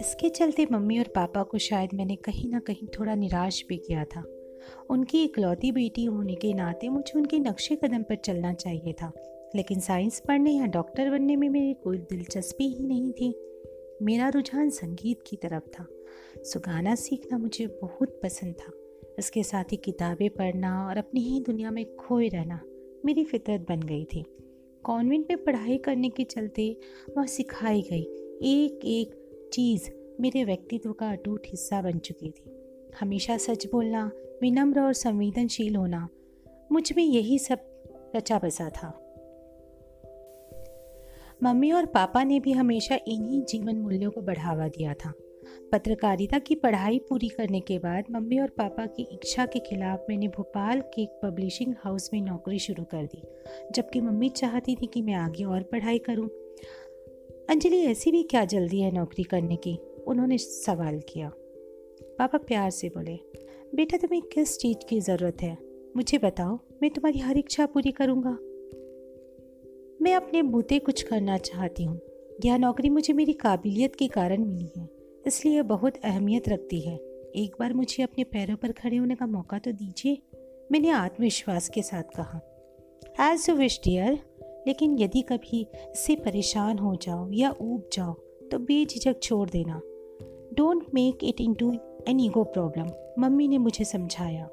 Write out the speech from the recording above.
इसके चलते मम्मी और पापा को शायद मैंने कहीं ना कहीं थोड़ा निराश भी किया था। उनकी इकलौती बेटी होने के नाते मुझे उनके नक्शे कदम पर चलना चाहिए था, लेकिन साइंस पढ़ने या डॉक्टर बनने में मेरी कोई दिलचस्पी ही नहीं थी। मेरा रुझान संगीत की तरफ़ था। सो गाना सीखना मुझे बहुत पसंद था। इसके साथ ही किताबें पढ़ना और अपनी ही दुनिया में खोए रहना मेरी फितरत बन गई थी। कॉन्वेंट में पढ़ाई करने के चलते वह सिखाई गई। एक एक चीज़ मेरे व्यक्तित्व का अटूट हिस्सा बन चुकी थी। हमेशा सच बोलना, विनम्र और संवेदनशील होना, मुझमें यही सब रचा बसा था। मम्मी और पापा ने भी हमेशा इन्हीं जीवन मूल्यों को बढ़ावा दिया था। पत्रकारिता की पढ़ाई पूरी करने के बाद मम्मी और पापा की इच्छा के खिलाफ मैंने भोपाल के एक पब्लिशिंग हाउस में नौकरी शुरू कर दी, जबकि मम्मी चाहती थी कि मैं आगे और पढ़ाई करूँ। अंजलि, ऐसी भी क्या जल्दी है नौकरी करने की? उन्होंने सवाल किया। पापा प्यार से बोले, बेटा, तुम्हें किस चीज़ की ज़रूरत है? मुझे बताओ, मैं तुम्हारी हर इच्छा पूरी करूँगा। मैं अपने बूते कुछ करना चाहती हूँ। यह नौकरी मुझे मेरी काबिलियत के कारण मिली है। इसलिए बहुत अहमियत रखती है। एक बार मुझे अपने पैरों पर खड़े होने का मौका तो दीजिए, मैंने आत्मविश्वास के साथ कहा। एज यू विश डियर लेकिन यदि कभी इससे परेशान हो जाओ या ऊब जाओ तो बेझिझक छोड़ देना। Don't make it in to an ego problem mummy ने मुझे समझाया।